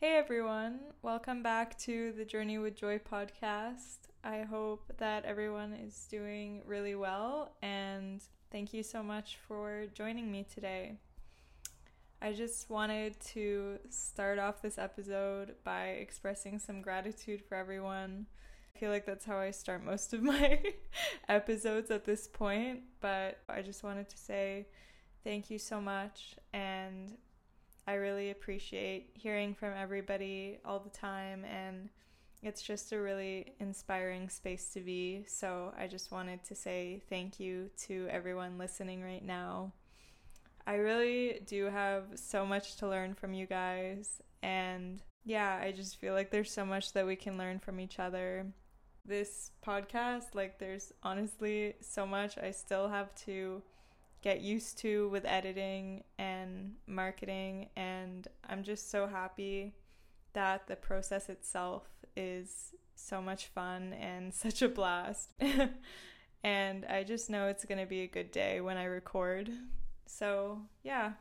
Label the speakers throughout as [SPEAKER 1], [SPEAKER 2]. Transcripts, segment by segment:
[SPEAKER 1] Hey everyone, welcome back to the Journey with Joy podcast. I hope that everyone is doing really well and thank you so much for joining me today. I just wanted to start off this episode by expressing some gratitude for everyone. I feel like that's how I start most of my episodes at this point, but I just wanted to say thank you so much and I really appreciate hearing from everybody all the time, and it's just a really inspiring space to be. So I just wanted to say thank you to everyone listening right now. I really do have so much to learn from you guys, and yeah, I just feel like there's so much that we can learn from each other. This podcast, like, there's honestly so much I still have to get used to with editing and marketing. And I'm just so happy that the process itself is so much fun and such a blast. and I just know it's going to be a good day when I record. So, yeah.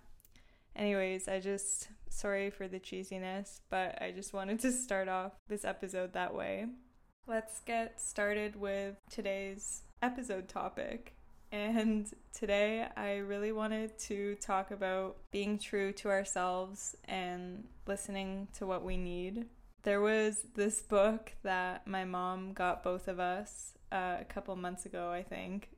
[SPEAKER 1] Anyways, I just, sorry for the cheesiness, but I just wanted to start off this episode that way. Let's get started with today's episode topic. And today I really wanted to talk about being true to ourselves and listening to what we need. There was this book that my mom got both of us uh, a couple months ago, I think,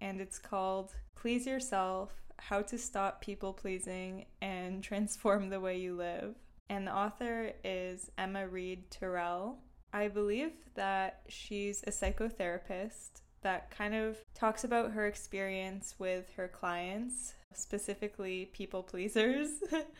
[SPEAKER 1] and it's called Please Yourself How to Stop People Pleasing and Transform the Way You Live. And the author is Emma Reed Turrell. I believe that she's a psychotherapist that kind of talks about her experience with her clients, specifically people pleasers,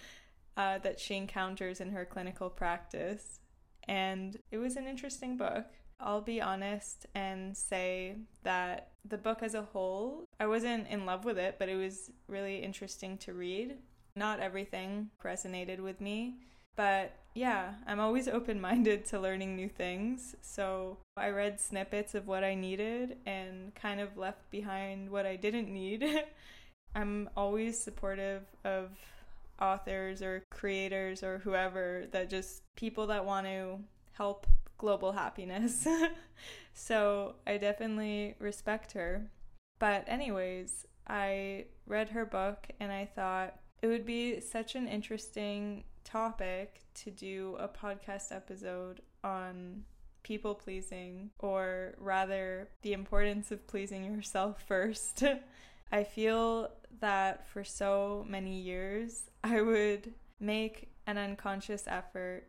[SPEAKER 1] uh, that she encounters in her clinical practice. And it was an interesting book. I'll be honest and say that the book as a whole, I wasn't in love with it, but it was really interesting to read. Not everything resonated with me, but yeah, I'm always open minded to learning new things. So I read snippets of what I needed and kind of left behind what I didn't need. I'm always supportive of authors or creators or whoever that just people that want to help global happiness. so I definitely respect her. But, anyways, I read her book and I thought it would be such an interesting topic to do a podcast episode on people pleasing, or rather, the importance of pleasing yourself first. I feel that for so many years, I would make an unconscious effort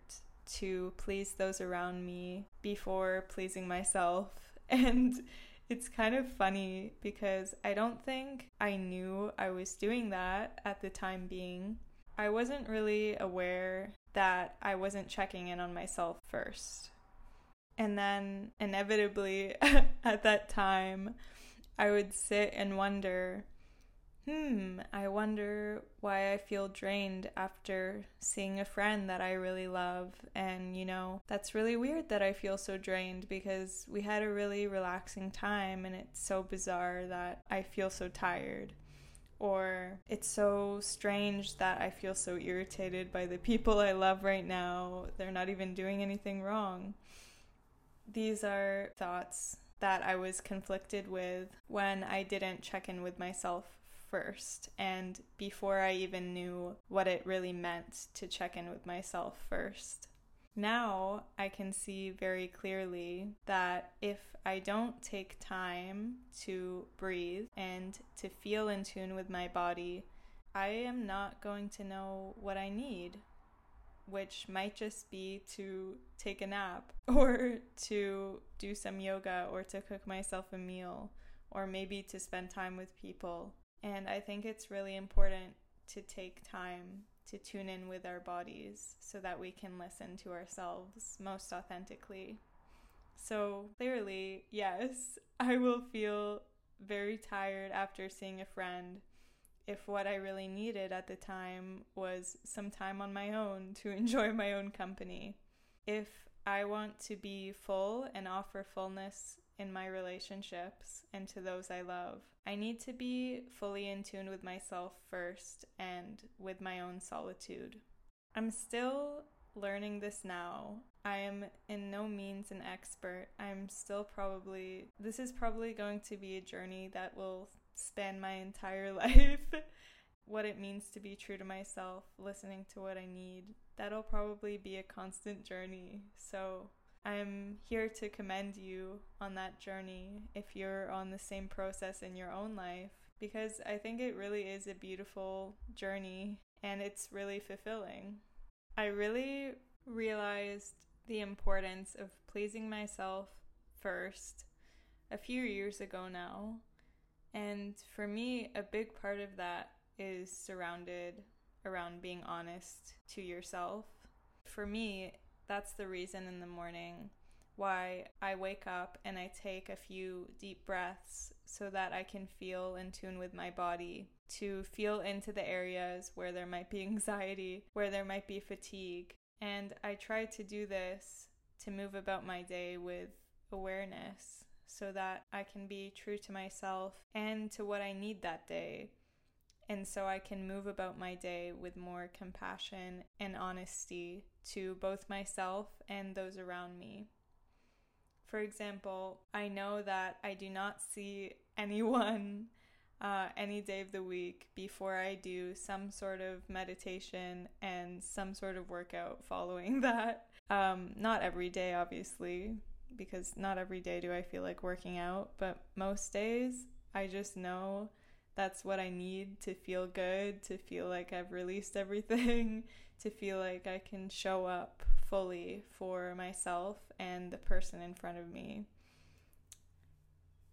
[SPEAKER 1] to please those around me before pleasing myself. And it's kind of funny because I don't think I knew I was doing that at the time being. I wasn't really aware that I wasn't checking in on myself first. And then, inevitably, at that time, I would sit and wonder hmm, I wonder why I feel drained after seeing a friend that I really love. And, you know, that's really weird that I feel so drained because we had a really relaxing time and it's so bizarre that I feel so tired or it's so strange that I feel so irritated by the people I love right now. They're not even doing anything wrong. These are thoughts that I was conflicted with when I didn't check in with myself first and before I even knew what it really meant to check in with myself first. Now I can see very clearly that if I don't take time to breathe and to feel in tune with my body, I am not going to know what I need, which might just be to take a nap or to do some yoga or to cook myself a meal or maybe to spend time with people. And I think it's really important to take time to tune in with our bodies so that we can listen to ourselves most authentically. So, clearly, yes, I will feel very tired after seeing a friend if what I really needed at the time was some time on my own to enjoy my own company. If I want to be full and offer fullness in my relationships and to those I love. I need to be fully in tune with myself first and with my own solitude. I'm still learning this now. I am in no means an expert. I'm still probably, this is probably going to be a journey that will span my entire life. what it means to be true to myself, listening to what I need, that'll probably be a constant journey. So I'm here to commend you on that journey if you're on the same process in your own life, because I think it really is a beautiful journey and it's really fulfilling. I really realized the importance of pleasing myself first a few years ago now. And for me, a big part of that is surrounded around being honest to yourself. For me, that's the reason in the morning why I wake up and I take a few deep breaths so that I can feel in tune with my body, to feel into the areas where there might be anxiety, where there might be fatigue. And I try to do this to move about my day with awareness so that I can be true to myself and to what I need that day and so I can move about my day with more compassion and honesty to both myself and those around me. For example, I know that I do not see anyone uh, any day of the week before I do some sort of meditation and some sort of workout following that. Um, not every day, obviously, because not every day do I feel like working out, but most days I just know that's what I need to feel good, to feel like I've released everything, to feel like I can show up fully for myself and the person in front of me.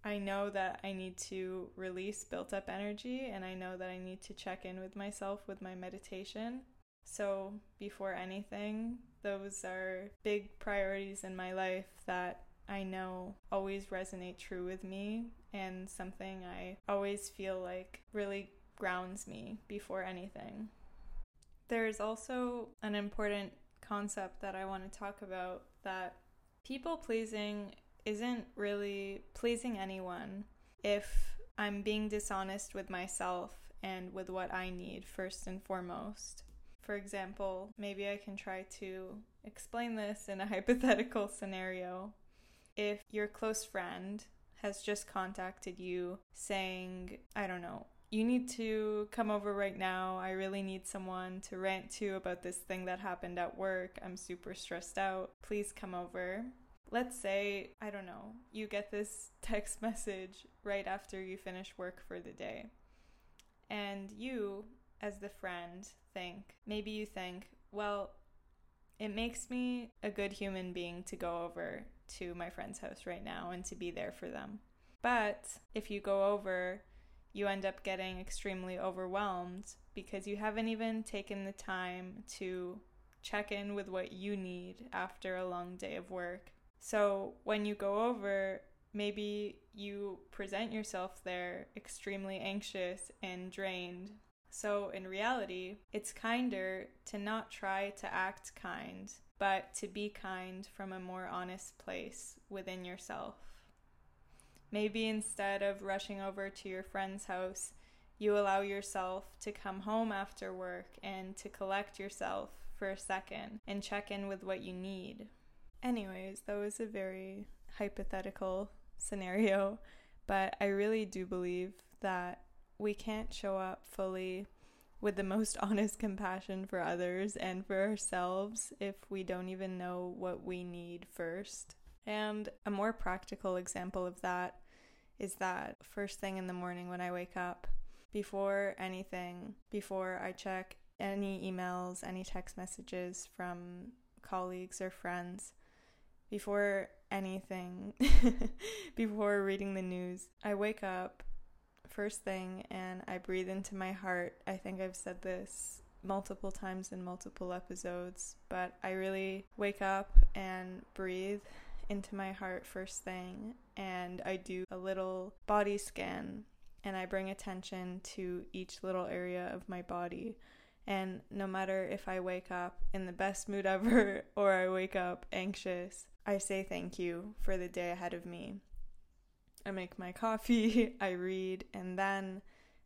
[SPEAKER 1] I know that I need to release built up energy and I know that I need to check in with myself with my meditation. So, before anything, those are big priorities in my life that I know always resonate true with me and something I always feel like really grounds me before anything. There's also an important concept that I want to talk about that people pleasing isn't really pleasing anyone if I'm being dishonest with myself and with what I need first and foremost. For example, maybe I can try to explain this in a hypothetical scenario if your close friend has just contacted you saying, I don't know, you need to come over right now. I really need someone to rant to about this thing that happened at work. I'm super stressed out. Please come over. Let's say, I don't know, you get this text message right after you finish work for the day. And you, as the friend, think, maybe you think, well, it makes me a good human being to go over to my friend's house right now and to be there for them. But if you go over, you end up getting extremely overwhelmed because you haven't even taken the time to check in with what you need after a long day of work. So when you go over, maybe you present yourself there extremely anxious and drained. So in reality, it's kinder to not try to act kind but to be kind from a more honest place within yourself. Maybe instead of rushing over to your friend's house, you allow yourself to come home after work and to collect yourself for a second and check in with what you need. Anyways, that was a very hypothetical scenario, but I really do believe that we can't show up fully with the most honest compassion for others and for ourselves if we don't even know what we need first. And a more practical example of that is that first thing in the morning when I wake up, before anything, before I check any emails, any text messages from colleagues or friends, before anything, before reading the news, I wake up first thing and I breathe into my heart. I think I've said this multiple times in multiple episodes, but I really wake up and breathe into my heart first thing and I do a little body scan and I bring attention to each little area of my body. And no matter if I wake up in the best mood ever or I wake up anxious, I say thank you for the day ahead of me. I make my coffee, I read, and then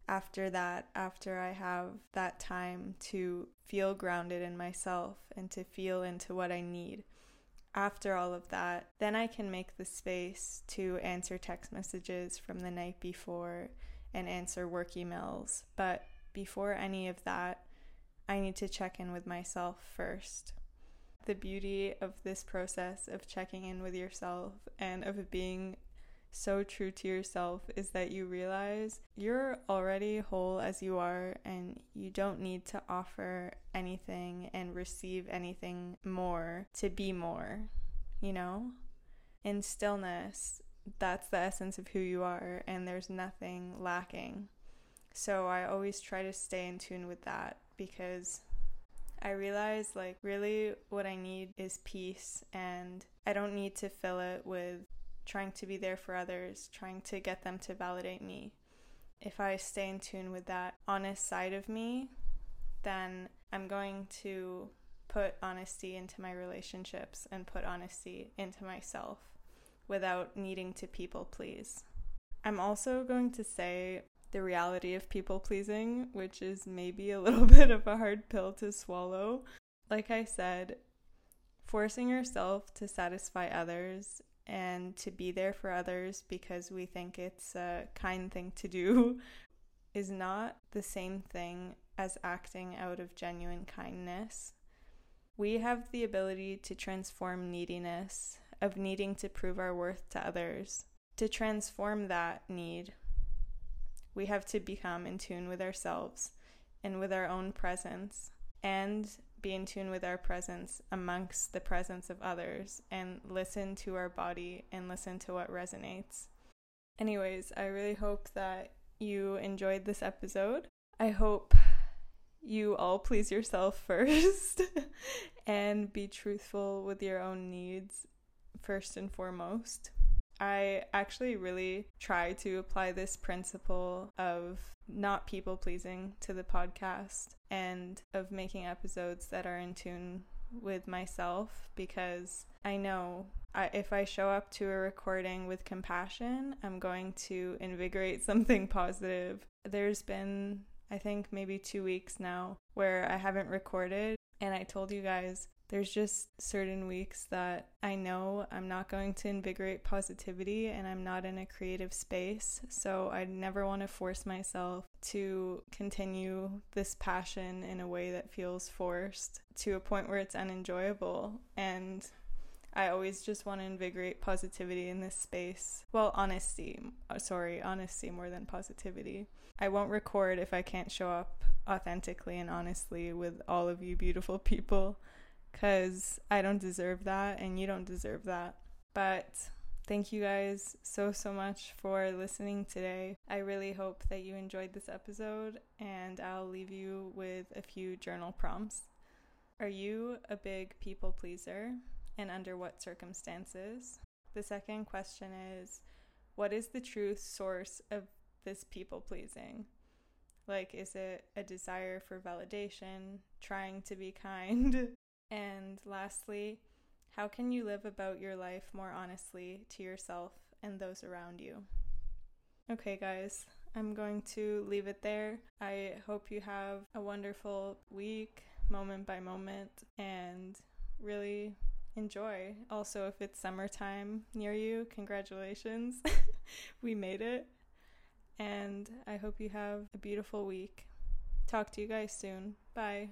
[SPEAKER 1] after that, after I have that time to feel grounded in myself and to feel into what I need, after all of that, then I can make the space to answer text messages from the night before and answer work emails. But before any of that, I need to check in with myself first. The beauty of this process of checking in with yourself and of being so true to yourself is that you realize you're already whole as you are and you don't need to offer anything and receive anything more to be more, you know? In stillness, that's the essence of who you are, and there's nothing lacking. So I always try to stay in tune with that because I realize like really what I need is peace, and I don't need to fill it with trying to be there for others, trying to get them to validate me. If I stay in tune with that honest side of me, then I'm going to put honesty into my relationships and put honesty into myself without needing to people please. I'm also going to say the reality of people pleasing, which is maybe a little bit of a hard pill to swallow. Like I said, forcing yourself to satisfy others and to be there for others because we think it's a kind thing to do is not the same thing as acting out of genuine kindness. We have the ability to transform neediness, of needing to prove our worth to others. To transform that need, we have to become in tune with ourselves and with our own presence and be in tune with our presence amongst the presence of others and listen to our body and listen to what resonates. Anyways, I really hope that you enjoyed this episode. I hope you all please yourself first and be truthful with your own needs first and foremost. I actually really try to apply this principle of not people pleasing to the podcast and of making episodes that are in tune with myself because I know I, if I show up to a recording with compassion, I'm going to invigorate something positive. There's been, I think, maybe two weeks now where I haven't recorded, and I told you guys there's just certain weeks that I know I'm not going to invigorate positivity and I'm not in a creative space. So I never want to force myself to continue this passion in a way that feels forced to a point where it's unenjoyable. And I always just want to invigorate positivity in this space. Well, honesty. Sorry, honesty more than positivity. I won't record if I can't show up authentically and honestly with all of you beautiful people because I don't deserve that and you don't deserve that. But thank you guys so, so much for listening today. I really hope that you enjoyed this episode, and I'll leave you with a few journal prompts. Are you a big people pleaser, and under what circumstances? The second question is What is the true source of this people pleasing? Like, is it a desire for validation, trying to be kind, And lastly, how can you live about your life more honestly to yourself and those around you? Okay, guys, I'm going to leave it there. I hope you have a wonderful week, moment by moment, and really enjoy. Also, if it's summertime near you, congratulations. we made it. And I hope you have a beautiful week. Talk to you guys soon. Bye.